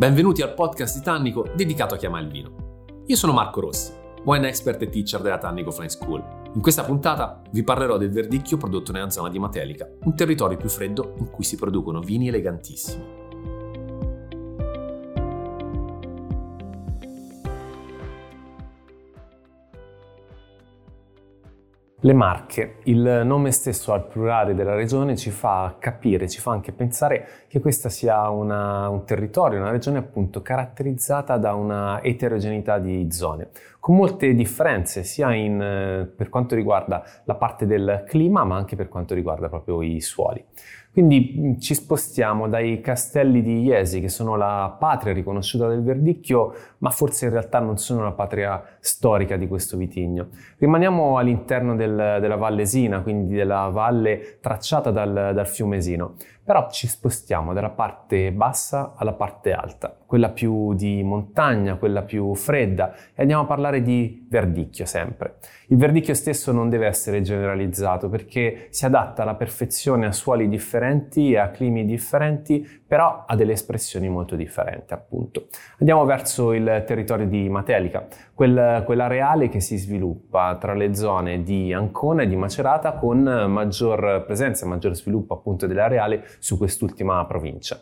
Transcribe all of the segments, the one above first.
Benvenuti al podcast di dedicato a chi ama il vino. Io sono Marco Rossi, wine expert e teacher della Tannico Flying School. In questa puntata vi parlerò del verdicchio prodotto nella zona di Matelica, un territorio più freddo in cui si producono vini elegantissimi. Le Marche, il nome stesso al plurale della regione ci fa capire, ci fa anche pensare che questa sia una, un territorio, una regione appunto caratterizzata da una eterogeneità di zone, con molte differenze sia in, per quanto riguarda la parte del clima ma anche per quanto riguarda proprio i suoli. Quindi mm, ci spostiamo dai castelli di Iesi, che sono la patria riconosciuta del verdicchio, ma forse in realtà non sono la patria storica di questo vitigno. Rimaniamo all'interno del, della Valle Sina, quindi della valle tracciata dal, dal fiume Sino, però ci spostiamo dalla parte bassa alla parte alta, quella più di montagna, quella più fredda, e andiamo a parlare di verdicchio sempre. Il verdicchio stesso non deve essere generalizzato perché si adatta alla perfezione a suoli differenti e a climi differenti, però ha delle espressioni molto differenti, appunto. Andiamo verso il territorio di Matelica, quel, quell'areale che si sviluppa tra le zone di Ancona e di Macerata con maggior presenza, maggior sviluppo appunto dell'areale su quest'ultima provincia.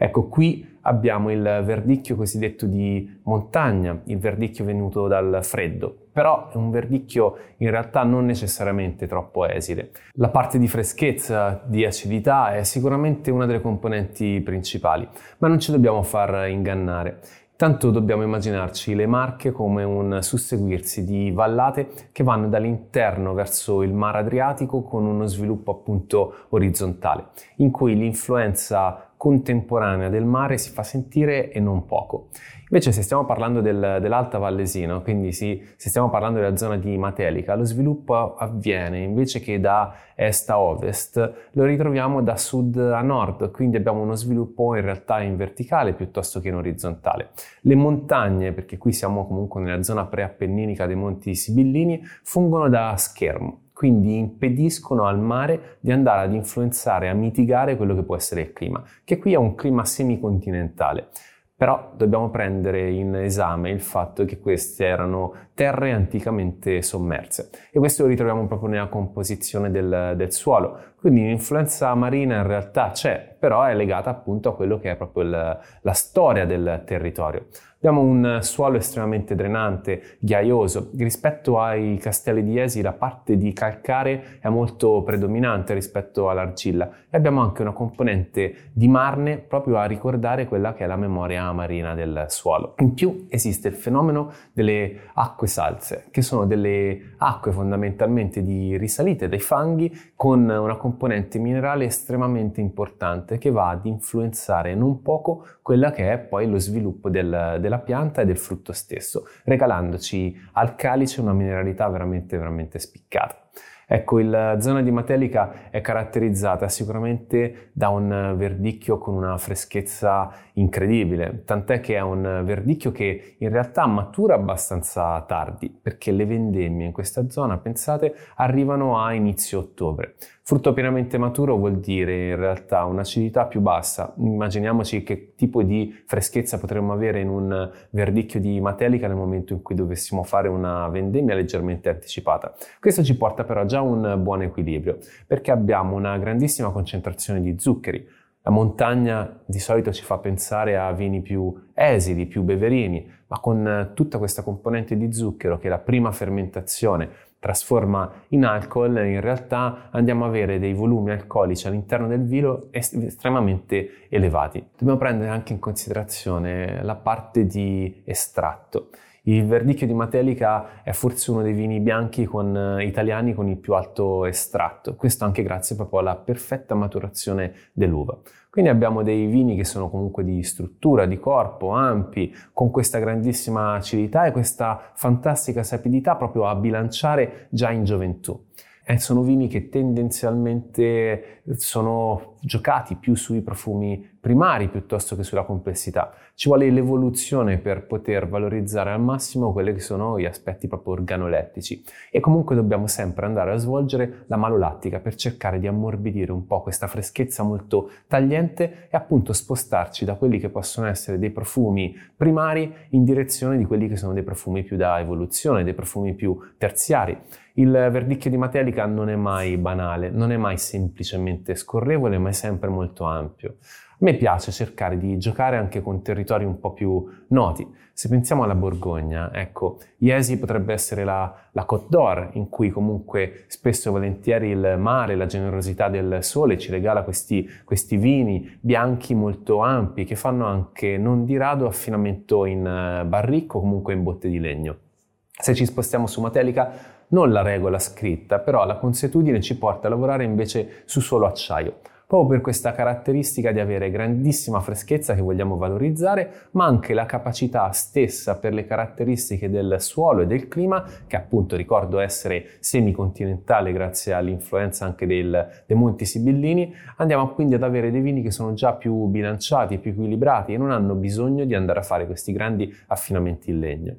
Ecco, qui abbiamo il verdicchio cosiddetto di montagna, il verdicchio venuto dal freddo, però è un verdicchio in realtà non necessariamente troppo esile. La parte di freschezza, di acidità è sicuramente una delle componenti principali, ma non ci dobbiamo far ingannare. Tanto dobbiamo immaginarci le Marche come un susseguirsi di vallate che vanno dall'interno verso il mare Adriatico con uno sviluppo appunto orizzontale, in cui l'influenza contemporanea del mare si fa sentire e non poco. Invece se stiamo parlando del, dell'Alta Vallesina, quindi sì, se stiamo parlando della zona di Matelica, lo sviluppo avviene invece che da est a ovest, lo ritroviamo da sud a nord, quindi abbiamo uno sviluppo in realtà in verticale piuttosto che in orizzontale. Le montagne, perché qui siamo comunque nella zona preappenninica dei Monti Sibillini, fungono da schermo quindi impediscono al mare di andare ad influenzare, a mitigare quello che può essere il clima, che qui è un clima semicontinentale. Però dobbiamo prendere in esame il fatto che queste erano terre anticamente sommerse e questo lo ritroviamo proprio nella composizione del, del suolo. Quindi l'influenza marina in realtà c'è, però è legata appunto a quello che è proprio il, la storia del territorio. Abbiamo un suolo estremamente drenante, ghiaioso. Rispetto ai castelli di Esi la parte di calcare è molto predominante rispetto all'argilla e abbiamo anche una componente di marne proprio a ricordare quella che è la memoria marina del suolo. In più esiste il fenomeno delle acque salse, che sono delle acque fondamentalmente di risalite dai fanghi con una componente minerale estremamente importante che va ad influenzare non poco quella che è poi lo sviluppo del, della pianta e del frutto stesso, regalandoci al calice una mineralità veramente, veramente spiccata. Ecco, la zona di Matelica è caratterizzata sicuramente da un verdicchio con una freschezza incredibile, tant'è che è un verdicchio che in realtà matura abbastanza tardi, perché le vendemmie in questa zona, pensate, arrivano a inizio ottobre. Frutto pienamente maturo vuol dire in realtà un'acidità più bassa. Immaginiamoci che tipo di freschezza potremmo avere in un verdicchio di matelica nel momento in cui dovessimo fare una vendemmia leggermente anticipata. Questo ci porta però già a un buon equilibrio, perché abbiamo una grandissima concentrazione di zuccheri. La montagna di solito ci fa pensare a vini più esili, più beverini, ma con tutta questa componente di zucchero che la prima fermentazione trasforma in alcol, in realtà andiamo ad avere dei volumi alcolici all'interno del vino estremamente elevati. Dobbiamo prendere anche in considerazione la parte di estratto. Il verdicchio di Matelica è forse uno dei vini bianchi con, eh, italiani con il più alto estratto, questo anche grazie proprio alla perfetta maturazione dell'uva. Quindi abbiamo dei vini che sono comunque di struttura, di corpo, ampi, con questa grandissima acidità e questa fantastica sapidità proprio a bilanciare già in gioventù. E sono vini che tendenzialmente sono giocati più sui profumi primari piuttosto che sulla complessità. Ci vuole l'evoluzione per poter valorizzare al massimo quelli che sono gli aspetti proprio organolettici e comunque dobbiamo sempre andare a svolgere la malolattica per cercare di ammorbidire un po' questa freschezza molto tagliente e appunto spostarci da quelli che possono essere dei profumi primari in direzione di quelli che sono dei profumi più da evoluzione, dei profumi più terziari. Il verdicchio di Matelica non è mai banale, non è mai semplicemente scorrevole, ma è sempre molto ampio. A me piace cercare di giocare anche con territori un po' più noti. Se pensiamo alla Borgogna, ecco, Iesi potrebbe essere la, la Côte d'Or, in cui comunque spesso e volentieri il mare, la generosità del sole ci regala questi, questi vini bianchi molto ampi che fanno anche non di rado affinamento in eh, barricco o comunque in botte di legno. Se ci spostiamo su Matelica, non la regola scritta, però la consuetudine ci porta a lavorare invece su solo acciaio, proprio per questa caratteristica di avere grandissima freschezza che vogliamo valorizzare, ma anche la capacità stessa per le caratteristiche del suolo e del clima, che appunto ricordo essere semicontinentale grazie all'influenza anche del, dei Monti Sibillini, andiamo quindi ad avere dei vini che sono già più bilanciati, più equilibrati e non hanno bisogno di andare a fare questi grandi affinamenti in legno.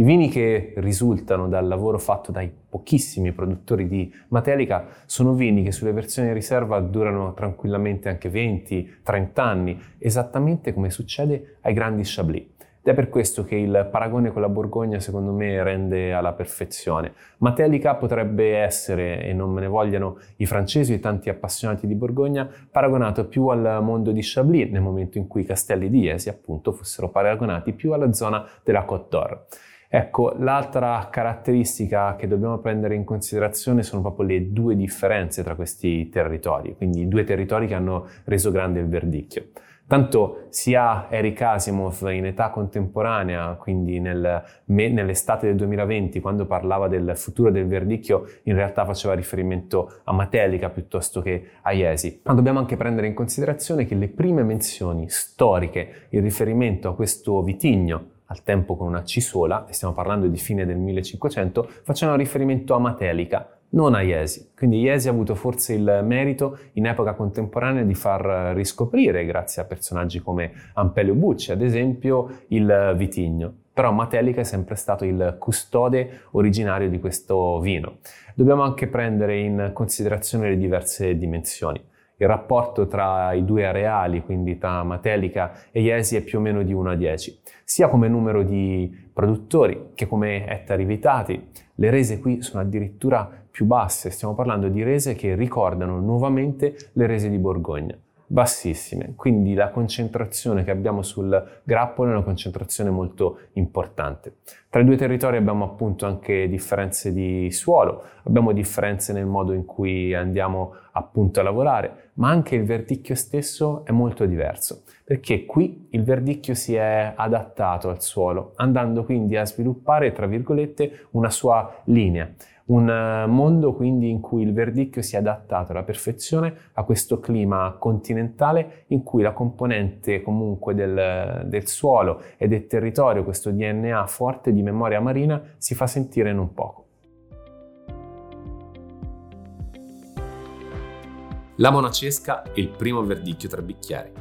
I vini che risultano dal lavoro fatto dai pochissimi produttori di Matelica sono vini che sulle versioni riserva durano tranquillamente anche 20-30 anni, esattamente come succede ai grandi Chablis. Ed è per questo che il paragone con la Borgogna secondo me rende alla perfezione. Matelica potrebbe essere, e non me ne vogliano i francesi e tanti appassionati di Borgogna, paragonato più al mondo di Chablis nel momento in cui i castelli di Iesi appunto fossero paragonati più alla zona della Côte d'Or. Ecco, l'altra caratteristica che dobbiamo prendere in considerazione sono proprio le due differenze tra questi territori, quindi i due territori che hanno reso grande il verdicchio. Tanto sia Eric Asimov in età contemporanea, quindi nel, nell'estate del 2020, quando parlava del futuro del verdicchio, in realtà faceva riferimento a Matelica piuttosto che a Iesi. Ma dobbiamo anche prendere in considerazione che le prime menzioni storiche in riferimento a questo vitigno al tempo con una C sola, e stiamo parlando di fine del 1500, facevano riferimento a Matelica, non a Iesi. Quindi Iesi ha avuto forse il merito in epoca contemporanea di far riscoprire, grazie a personaggi come Ampelio Bucci, ad esempio, il vitigno. Però Matelica è sempre stato il custode originario di questo vino. Dobbiamo anche prendere in considerazione le diverse dimensioni. Il rapporto tra i due areali, quindi tra Matelica e Iesi, è più o meno di 1 a 10, sia come numero di produttori che come ettari vitati. Le rese qui sono addirittura più basse, stiamo parlando di rese che ricordano nuovamente le rese di Borgogna bassissime, quindi la concentrazione che abbiamo sul grappolo è una concentrazione molto importante. Tra i due territori abbiamo appunto anche differenze di suolo, abbiamo differenze nel modo in cui andiamo appunto a lavorare, ma anche il verdicchio stesso è molto diverso, perché qui il verdicchio si è adattato al suolo, andando quindi a sviluppare, tra virgolette, una sua linea. Un eh, mondo quindi in cui il verdicchio si è adattato alla perfezione a questo clima continentale in cui la componente comunque del, del suolo e del territorio, questo DNA forte di memoria marina, si fa sentire in un poco. La monacesca è il primo verdicchio tra bicchieri.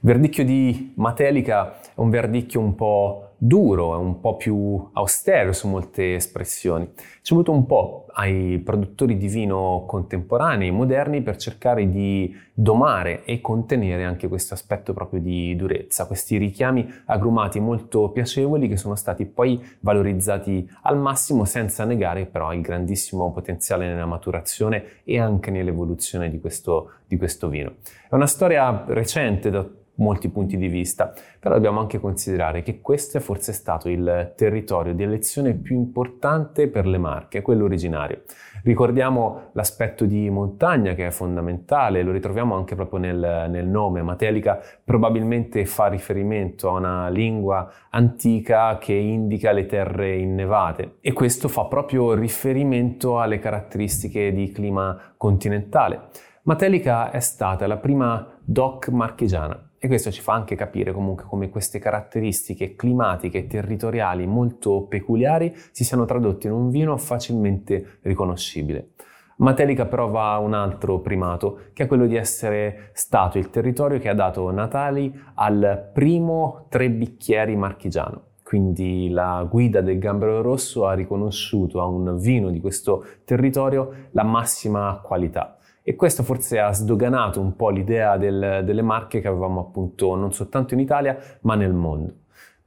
Verdicchio di Matelica un verdicchio un po' duro, è un po' più austero su molte espressioni. Ci è voluto un po' ai produttori di vino contemporanei, moderni, per cercare di domare e contenere anche questo aspetto proprio di durezza, questi richiami agrumati molto piacevoli che sono stati poi valorizzati al massimo senza negare però il grandissimo potenziale nella maturazione e anche nell'evoluzione di questo, di questo vino. È una storia recente da molti punti di vista, però dobbiamo anche considerare che questo è forse stato il territorio di elezione più importante per le Marche, quello originario. Ricordiamo l'aspetto di montagna che è fondamentale, lo ritroviamo anche proprio nel, nel nome. Matelica probabilmente fa riferimento a una lingua antica che indica le terre innevate e questo fa proprio riferimento alle caratteristiche di clima continentale. Matelica è stata la prima DOC marchigiana e questo ci fa anche capire comunque come queste caratteristiche climatiche e territoriali molto peculiari si siano tradotte in un vino facilmente riconoscibile. Matelica però va a un altro primato, che è quello di essere stato il territorio che ha dato Natali al primo tre bicchieri marchigiano. Quindi la guida del Gambero Rosso ha riconosciuto a un vino di questo territorio la massima qualità. E questo forse ha sdoganato un po' l'idea del, delle marche che avevamo appunto non soltanto in Italia, ma nel mondo.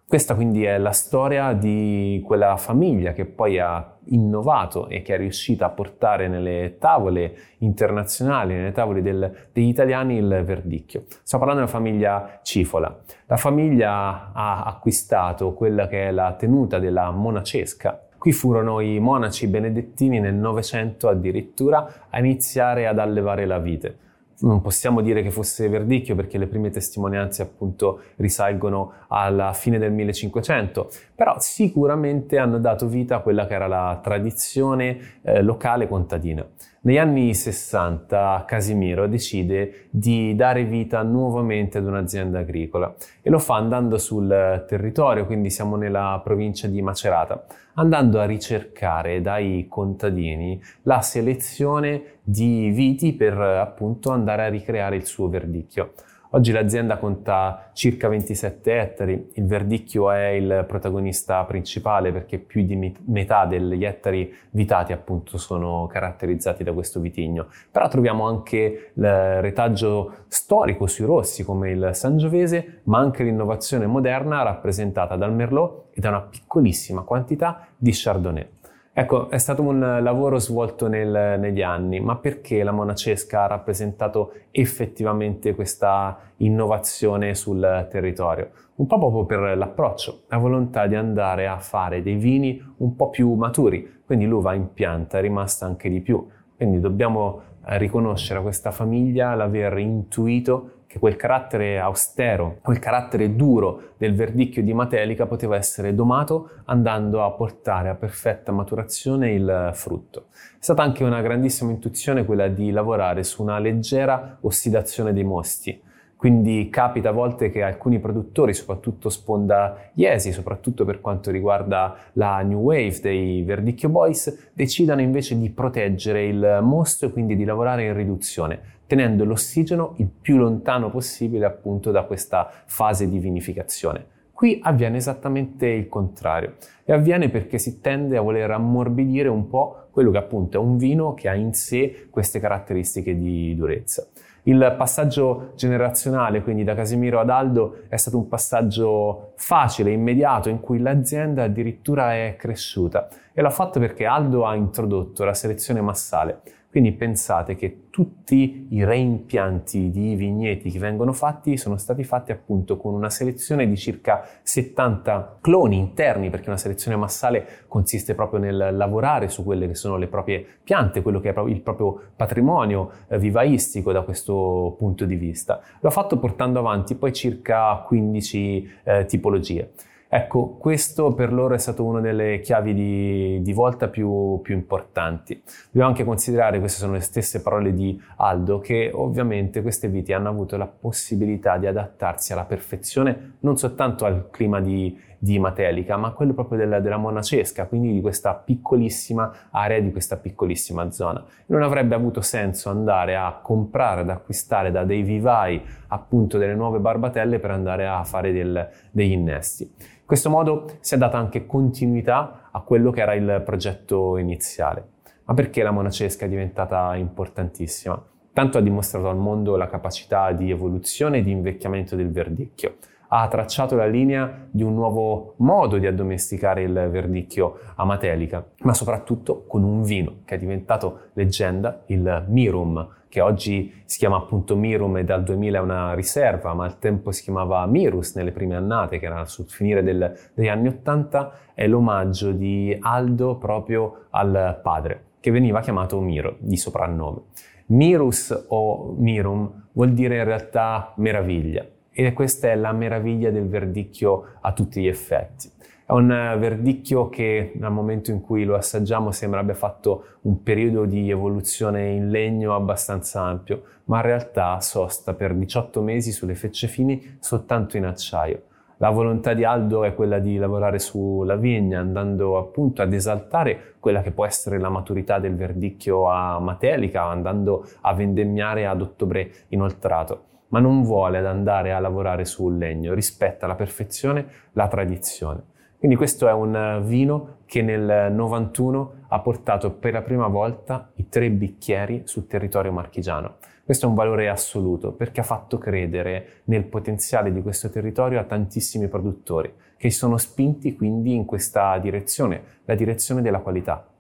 Questa quindi è la storia di quella famiglia che poi ha innovato e che è riuscita a portare nelle tavole internazionali, nelle tavole del, degli italiani il verdicchio. Stiamo parlando della famiglia Cifola. La famiglia ha acquistato quella che è la tenuta della monacesca. Qui furono i monaci benedettini nel Novecento addirittura a iniziare ad allevare la vite non possiamo dire che fosse verdicchio perché le prime testimonianze appunto risalgono alla fine del 1500, però sicuramente hanno dato vita a quella che era la tradizione eh, locale contadina. Negli anni 60 Casimiro decide di dare vita nuovamente ad un'azienda agricola e lo fa andando sul territorio, quindi siamo nella provincia di Macerata, andando a ricercare dai contadini la selezione di viti per appunto andare a ricreare il suo verdicchio. Oggi l'azienda conta circa 27 ettari, il verdicchio è il protagonista principale perché più di metà degli ettari vitati appunto sono caratterizzati da questo vitigno. Però troviamo anche il retaggio storico sui rossi come il Sangiovese, ma anche l'innovazione moderna rappresentata dal Merlot e da una piccolissima quantità di Chardonnay. Ecco, è stato un lavoro svolto nel, negli anni, ma perché la monacesca ha rappresentato effettivamente questa innovazione sul territorio? Un po' proprio per l'approccio, la volontà di andare a fare dei vini un po' più maturi, quindi l'uva in pianta è rimasta anche di più, quindi dobbiamo riconoscere a questa famiglia l'aver intuito che quel carattere austero, quel carattere duro del verdicchio di Matelica poteva essere domato andando a portare a perfetta maturazione il frutto. È stata anche una grandissima intuizione quella di lavorare su una leggera ossidazione dei mosti. Quindi capita a volte che alcuni produttori, soprattutto sponda Iesi, soprattutto per quanto riguarda la New Wave dei Verdicchio Boys, decidano invece di proteggere il mosto e quindi di lavorare in riduzione, tenendo l'ossigeno il più lontano possibile appunto da questa fase di vinificazione. Qui avviene esattamente il contrario e avviene perché si tende a voler ammorbidire un po' quello che appunto è un vino che ha in sé queste caratteristiche di durezza. Il passaggio generazionale, quindi da Casimiro ad Aldo, è stato un passaggio facile, immediato, in cui l'azienda addirittura è cresciuta e l'ha fatto perché Aldo ha introdotto la selezione massale quindi pensate che tutti i reimpianti di vigneti che vengono fatti sono stati fatti appunto con una selezione di circa 70 cloni interni, perché una selezione massale consiste proprio nel lavorare su quelle che sono le proprie piante, quello che è il proprio patrimonio eh, vivaistico da questo punto di vista. L'ho fatto portando avanti poi circa 15 eh, tipologie. Ecco, questo per loro è stato una delle chiavi di, di volta più, più, importanti. Dobbiamo anche considerare, queste sono le stesse parole di Aldo, che ovviamente queste viti hanno avuto la possibilità di adattarsi alla perfezione non soltanto al clima di, di Matelica, ma quello proprio della, della monacesca, quindi di questa piccolissima area, di questa piccolissima zona. Non avrebbe avuto senso andare a comprare, ad acquistare da dei vivai appunto delle nuove barbatelle per andare a fare del, degli innesti. In questo modo si è data anche continuità a quello che era il progetto iniziale. Ma perché la monacesca è diventata importantissima? Tanto ha dimostrato al mondo la capacità di evoluzione e di invecchiamento del verdicchio. Ha tracciato la linea di un nuovo modo di addomesticare il verdicchio a Matelica, ma soprattutto con un vino che è diventato leggenda, il Mirum, che oggi si chiama appunto Mirum e dal 2000 è una riserva, ma al tempo si chiamava Mirus nelle prime annate, che era sul finire del, degli anni Ottanta, è l'omaggio di Aldo proprio al padre, che veniva chiamato Miro, di soprannome. Mirus o Mirum vuol dire in realtà meraviglia, e questa è la meraviglia del verdicchio a tutti gli effetti. È un verdicchio che dal momento in cui lo assaggiamo sembra abbia fatto un periodo di evoluzione in legno abbastanza ampio, ma in realtà sosta per 18 mesi sulle fecce fini soltanto in acciaio. La volontà di Aldo è quella di lavorare sulla vigna, andando appunto ad esaltare quella che può essere la maturità del verdicchio a Matelica, andando a vendemmiare ad ottobre inoltrato ma non vuole andare a lavorare sul legno, rispetta alla perfezione la tradizione. Quindi questo è un vino che nel 91 ha portato per la prima volta i tre bicchieri sul territorio marchigiano. Questo è un valore assoluto perché ha fatto credere nel potenziale di questo territorio a tantissimi produttori che sono spinti quindi in questa direzione, la direzione della qualità.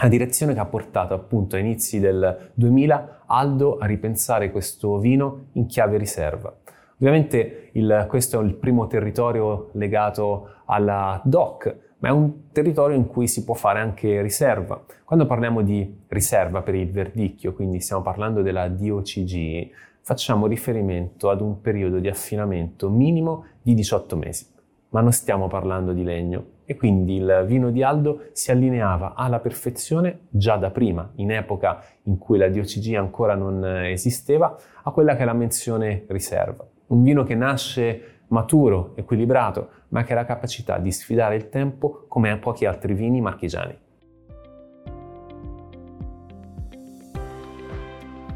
La direzione che ha portato appunto a inizi del 2000 Aldo a ripensare questo vino in chiave riserva. Ovviamente il, questo è il primo territorio legato alla DOC, ma è un territorio in cui si può fare anche riserva. Quando parliamo di riserva per il verdicchio, quindi stiamo parlando della DOCG, facciamo riferimento ad un periodo di affinamento minimo di 18 mesi, ma non stiamo parlando di legno e quindi il vino di Aldo si allineava alla perfezione già da prima, in epoca in cui la DOCG ancora non esisteva, a quella che è la menzione riserva. Un vino che nasce maturo, equilibrato, ma che ha la capacità di sfidare il tempo come pochi altri vini marchigiani.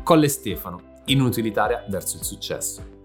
Colle Stefano, inutilitaria verso il successo.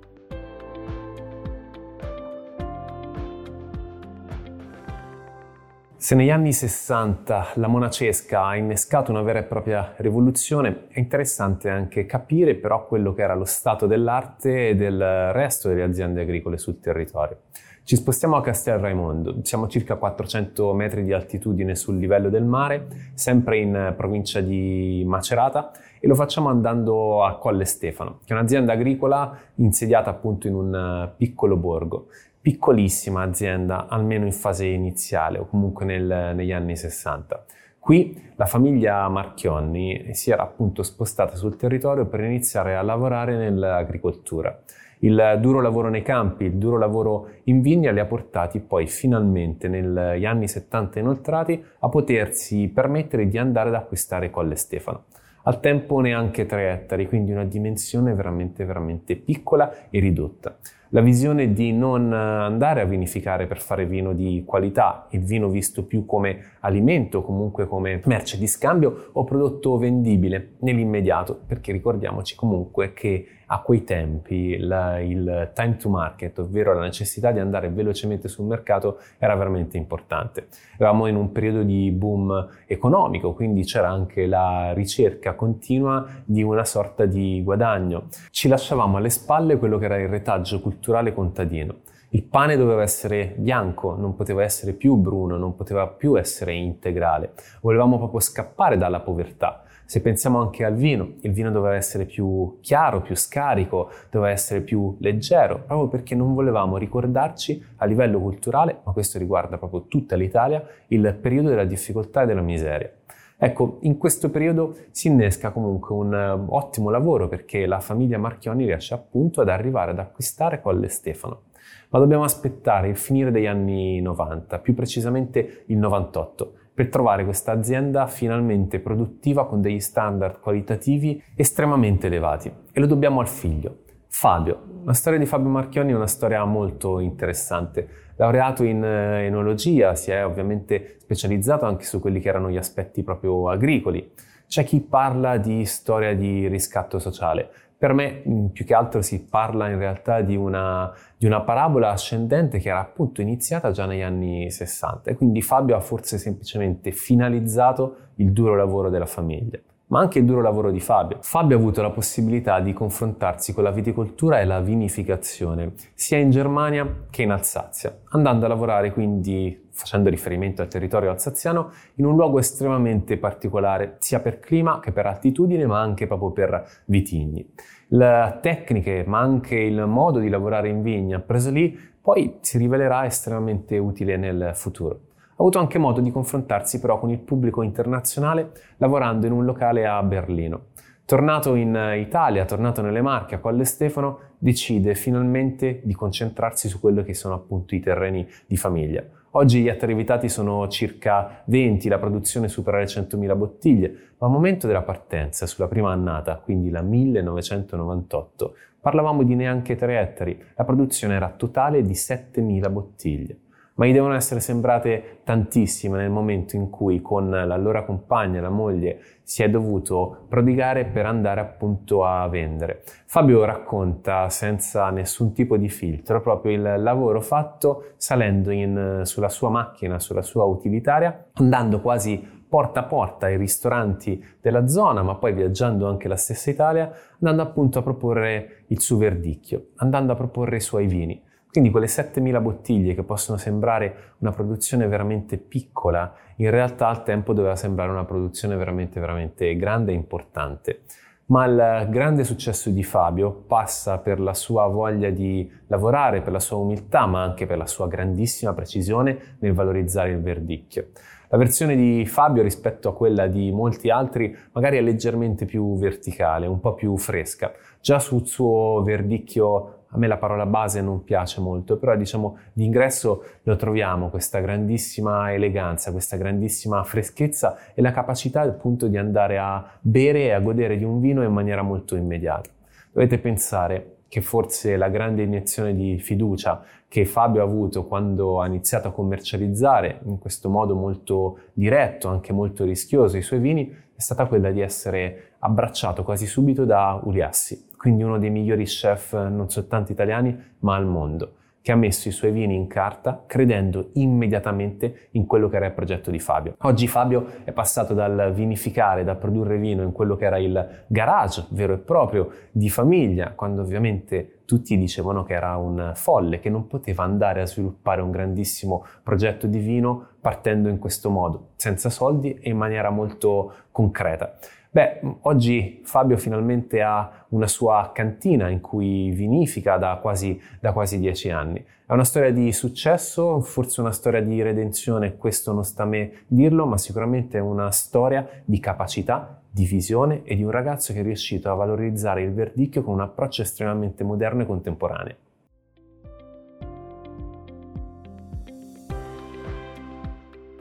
Se negli anni 60 la monacesca ha innescato una vera e propria rivoluzione, è interessante anche capire però quello che era lo stato dell'arte e del resto delle aziende agricole sul territorio. Ci spostiamo a Castel Raimondo, siamo a circa 400 metri di altitudine sul livello del mare, sempre in provincia di Macerata e lo facciamo andando a Colle Stefano, che è un'azienda agricola insediata appunto in un piccolo borgo piccolissima azienda, almeno in fase iniziale o comunque nel, negli anni 60. Qui la famiglia Marchionni si era appunto spostata sul territorio per iniziare a lavorare nell'agricoltura. Il duro lavoro nei campi, il duro lavoro in vigna li ha portati poi finalmente negli anni 70 inoltrati a potersi permettere di andare ad acquistare Colle Stefano. Al tempo neanche 3 ettari, quindi una dimensione veramente veramente piccola e ridotta la visione di non andare a vinificare per fare vino di qualità, il vino visto più come alimento, comunque come merce di scambio o prodotto vendibile nell'immediato, perché ricordiamoci comunque che a quei tempi la, il time to market, ovvero la necessità di andare velocemente sul mercato, era veramente importante. Eravamo in un periodo di boom economico, quindi c'era anche la ricerca continua di una sorta di guadagno. Ci lasciavamo alle spalle quello che era il retaggio culturale contadino. Il pane doveva essere bianco, non poteva essere più bruno, non poteva più essere integrale. Volevamo proprio scappare dalla povertà. Se pensiamo anche al vino, il vino doveva essere più chiaro, più scarico, doveva essere più leggero, proprio perché non volevamo ricordarci a livello culturale, ma questo riguarda proprio tutta l'Italia, il periodo della difficoltà e della miseria. Ecco, in questo periodo si innesca comunque un uh, ottimo lavoro perché la famiglia Marchioni riesce appunto ad arrivare ad acquistare Colle Stefano. Ma dobbiamo aspettare il finire degli anni 90, più precisamente il 98, per trovare questa azienda finalmente produttiva con degli standard qualitativi estremamente elevati. E lo dobbiamo al figlio, Fabio. La storia di Fabio Marchioni è una storia molto interessante. Laureato in eh, enologia, si è ovviamente specializzato anche su quelli che erano gli aspetti proprio agricoli. C'è chi parla di storia di riscatto sociale. Per me, mm, più che altro, si parla in realtà di una, di una, parabola ascendente che era appunto iniziata già negli anni 60 e quindi Fabio ha forse semplicemente finalizzato il duro lavoro della famiglia ma anche il duro lavoro di Fabio. Fabio ha avuto la possibilità di confrontarsi con la viticoltura e la vinificazione, sia in Germania che in Alsazia, andando a lavorare quindi, facendo riferimento al territorio alsaziano, in un luogo estremamente particolare, sia per clima che per altitudine, ma anche proprio per vitigni. Le tecniche, ma anche il modo di lavorare in vigna preso lì, poi si rivelerà estremamente utile nel futuro. Ha avuto anche modo di confrontarsi però con il pubblico internazionale lavorando in un locale a Berlino. Tornato in Italia, tornato nelle Marche a Colle Stefano, decide finalmente di concentrarsi su quello che sono appunto i terreni di famiglia. Oggi gli ettari evitati sono circa 20, la produzione supera le 100.000 bottiglie, ma al momento della partenza, sulla prima annata, quindi la 1998, parlavamo di neanche 3 ettari, la produzione era totale di 7.000 bottiglie ma gli devono essere sembrate tantissime nel momento in cui con l'allora compagna, la moglie, si è dovuto prodigare per andare appunto a vendere. Fabio racconta senza nessun tipo di filtro proprio il lavoro fatto salendo in, sulla sua macchina, sulla sua utilitaria, andando quasi porta a porta ai ristoranti della zona, ma poi viaggiando anche la stessa Italia, andando appunto a proporre il suo verdicchio, andando a proporre i suoi vini. Quindi quelle 7000 bottiglie che possono sembrare una produzione veramente piccola, in realtà al tempo doveva sembrare una produzione veramente, veramente grande e importante. Ma il grande successo di Fabio passa per la sua voglia di lavorare, per la sua umiltà, ma anche per la sua grandissima precisione nel valorizzare il verdicchio. La versione di Fabio rispetto a quella di molti altri magari è leggermente più verticale, un po' più fresca. Già sul suo verdicchio a me la parola base non piace molto, però diciamo di ingresso lo troviamo questa grandissima eleganza, questa grandissima freschezza e la capacità appunto di andare a bere e a godere di un vino in maniera molto immediata. Dovete pensare che forse la grande iniezione di fiducia che Fabio ha avuto quando ha iniziato a commercializzare in questo modo molto diretto, anche molto rischioso i suoi vini, è stata quella di essere abbracciato quasi subito da Uliassi, quindi uno dei migliori chef non soltanto italiani ma al mondo, che ha messo i suoi vini in carta credendo immediatamente in quello che era il progetto di Fabio. Oggi Fabio è passato dal vinificare, dal produrre vino in quello che era il garage vero e proprio di famiglia, quando ovviamente tutti dicevano che era un folle, che non poteva andare a sviluppare un grandissimo progetto di vino partendo in questo modo, senza soldi e in maniera molto concreta. Beh, oggi Fabio finalmente ha una sua cantina in cui vinifica da quasi, da quasi dieci anni. È una storia di successo, forse una storia di redenzione, questo non sta a me dirlo, ma sicuramente è una storia di capacità, di visione e di un ragazzo che è riuscito a valorizzare il verdicchio con un approccio estremamente moderno e contemporaneo.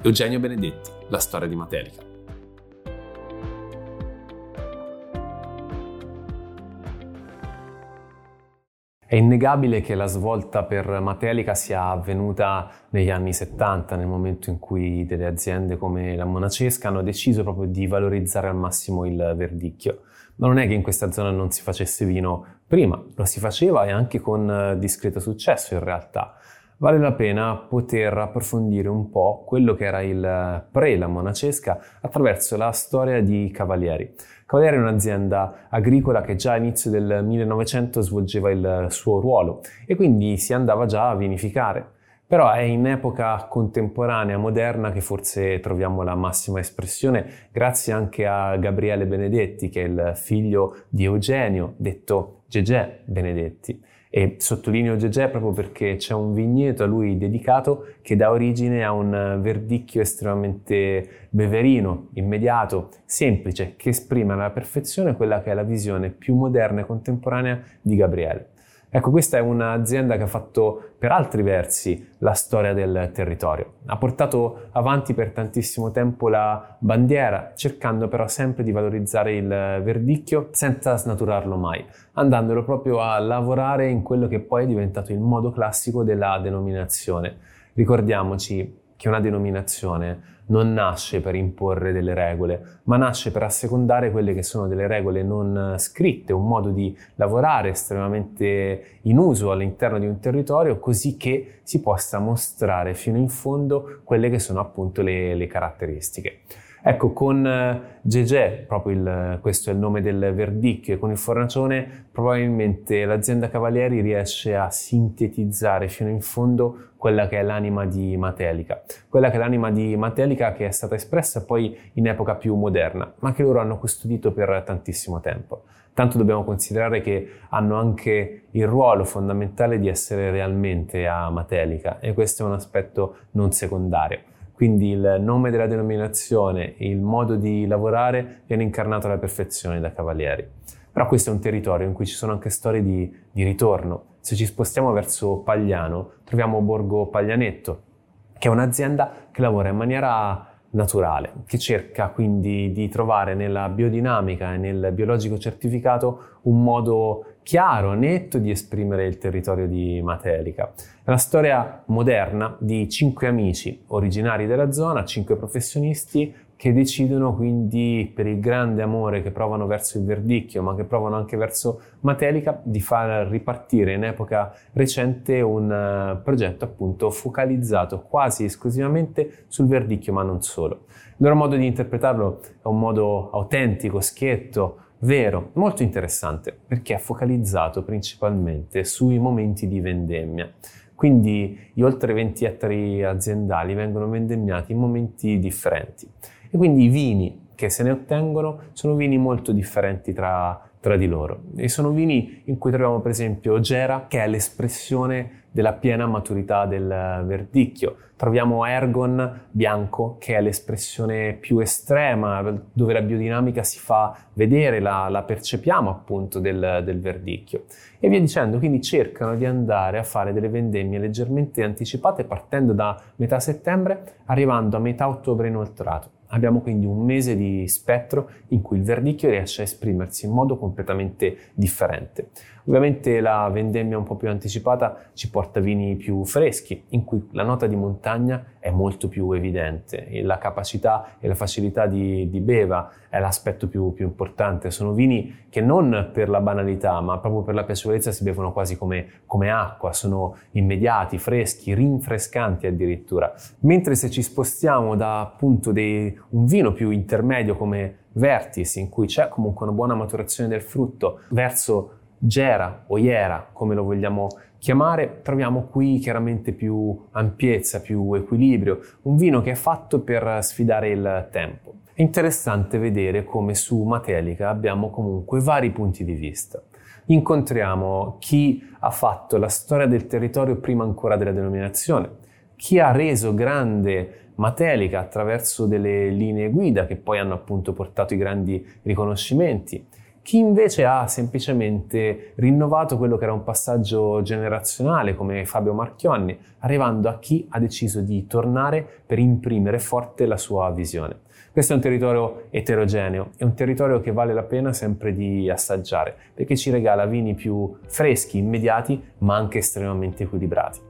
Eugenio Benedetti, la storia di Matelica. È innegabile che la svolta per Matelica sia avvenuta negli anni 70, nel momento in cui delle aziende come la Monacesca hanno deciso proprio di valorizzare al massimo il verdicchio. Ma non è che in questa zona non si facesse vino prima, lo si faceva e anche con discreto successo in realtà. Vale la pena poter approfondire un po' quello che era il pre la Monacesca attraverso la storia di Cavalieri. Cavalieri è un'azienda agricola che già all'inizio del 1900 svolgeva il suo ruolo e quindi si andava già a vinificare. Però è in epoca contemporanea, moderna, che forse troviamo la massima espressione, grazie anche a Gabriele Benedetti, che è il figlio di Eugenio, detto Gegè Benedetti. E sottolineo Gegè proprio perché c'è un vigneto a lui dedicato che dà origine a un verdicchio estremamente beverino, immediato, semplice, che esprime alla perfezione quella che è la visione più moderna e contemporanea di Gabriele. Ecco, questa è un'azienda che ha fatto per altri versi la storia del territorio. Ha portato avanti per tantissimo tempo la bandiera, cercando però sempre di valorizzare il verdicchio senza snaturarlo mai, andandolo proprio a lavorare in quello che poi è diventato il modo classico della denominazione. Ricordiamoci che una denominazione non nasce per imporre delle regole, ma nasce per assecondare quelle che sono delle regole non scritte, un modo di lavorare estremamente in uso all'interno di un territorio, così che si possa mostrare fino in fondo quelle che sono appunto le, le caratteristiche. Ecco, con Gegè, proprio il, questo è il nome del verdicchio, con il fornacione probabilmente l'azienda Cavalieri riesce a sintetizzare fino in fondo quella che è l'anima di Matelica, quella che è l'anima di Matelica che è stata espressa poi in epoca più moderna, ma che loro hanno custodito per tantissimo tempo. Tanto dobbiamo considerare che hanno anche il ruolo fondamentale di essere realmente a Matelica e questo è un aspetto non secondario. Quindi il nome della denominazione e il modo di lavorare viene incarnato alla perfezione da Cavalieri. Però questo è un territorio in cui ci sono anche storie di, di ritorno. Se ci spostiamo verso Pagliano, troviamo Borgo Paglianetto, che è un'azienda che lavora in maniera naturale, che cerca quindi di trovare nella biodinamica e nel biologico certificato un modo chiaro, netto di esprimere il territorio di Matelica. È una storia moderna di cinque amici originari della zona, cinque professionisti che decidono quindi per il grande amore che provano verso il verdicchio, ma che provano anche verso Matelica, di far ripartire in epoca recente un uh, progetto appunto focalizzato quasi esclusivamente sul verdicchio, ma non solo. Il loro modo di interpretarlo è un modo autentico, schietto, vero, molto interessante, perché è focalizzato principalmente sui momenti di vendemmia. Quindi gli oltre 20 ettari aziendali vengono vendemmiati in momenti differenti. E quindi i vini che se ne ottengono sono vini molto differenti tra, tra di loro. E sono vini in cui troviamo per esempio Gera, che è l'espressione della piena maturità del verdicchio. Troviamo Ergon bianco, che è l'espressione più estrema, dove la biodinamica si fa vedere, la, la percepiamo appunto del, del, verdicchio. E via dicendo, quindi cercano di andare a fare delle vendemmie leggermente anticipate partendo da metà settembre, arrivando a metà ottobre inoltrato. Abbiamo quindi un mese di spettro in cui il verdicchio riesce a esprimersi in modo completamente differente. Ovviamente la vendemmia un po' più anticipata ci porta vini più freschi, in cui la nota di montagna è molto più evidente e la capacità e la facilità di, di beva è l'aspetto più, più, importante. Sono vini che non per la banalità, ma proprio per la piacevolezza si bevono quasi come, come acqua, sono immediati, freschi, rinfrescanti addirittura. Mentre se ci spostiamo da appunto dei, un vino più intermedio come Vertis, in cui c'è comunque una buona maturazione del frutto, verso Gera o Iera, come lo vogliamo chiamare, troviamo qui chiaramente più ampiezza, più equilibrio, un vino che è fatto per sfidare il tempo. È interessante vedere come su Matelica abbiamo comunque vari punti di vista. Incontriamo chi ha fatto la storia del territorio prima ancora della denominazione, chi ha reso grande Matelica attraverso delle linee guida che poi hanno appunto portato i grandi riconoscimenti, chi invece ha semplicemente rinnovato quello che era un passaggio generazionale come Fabio Marchionni, arrivando a chi ha deciso di tornare per imprimere forte la sua visione. Questo è un territorio eterogeneo, è un territorio che vale la pena sempre di assaggiare, perché ci regala vini più freschi, immediati, ma anche estremamente equilibrati.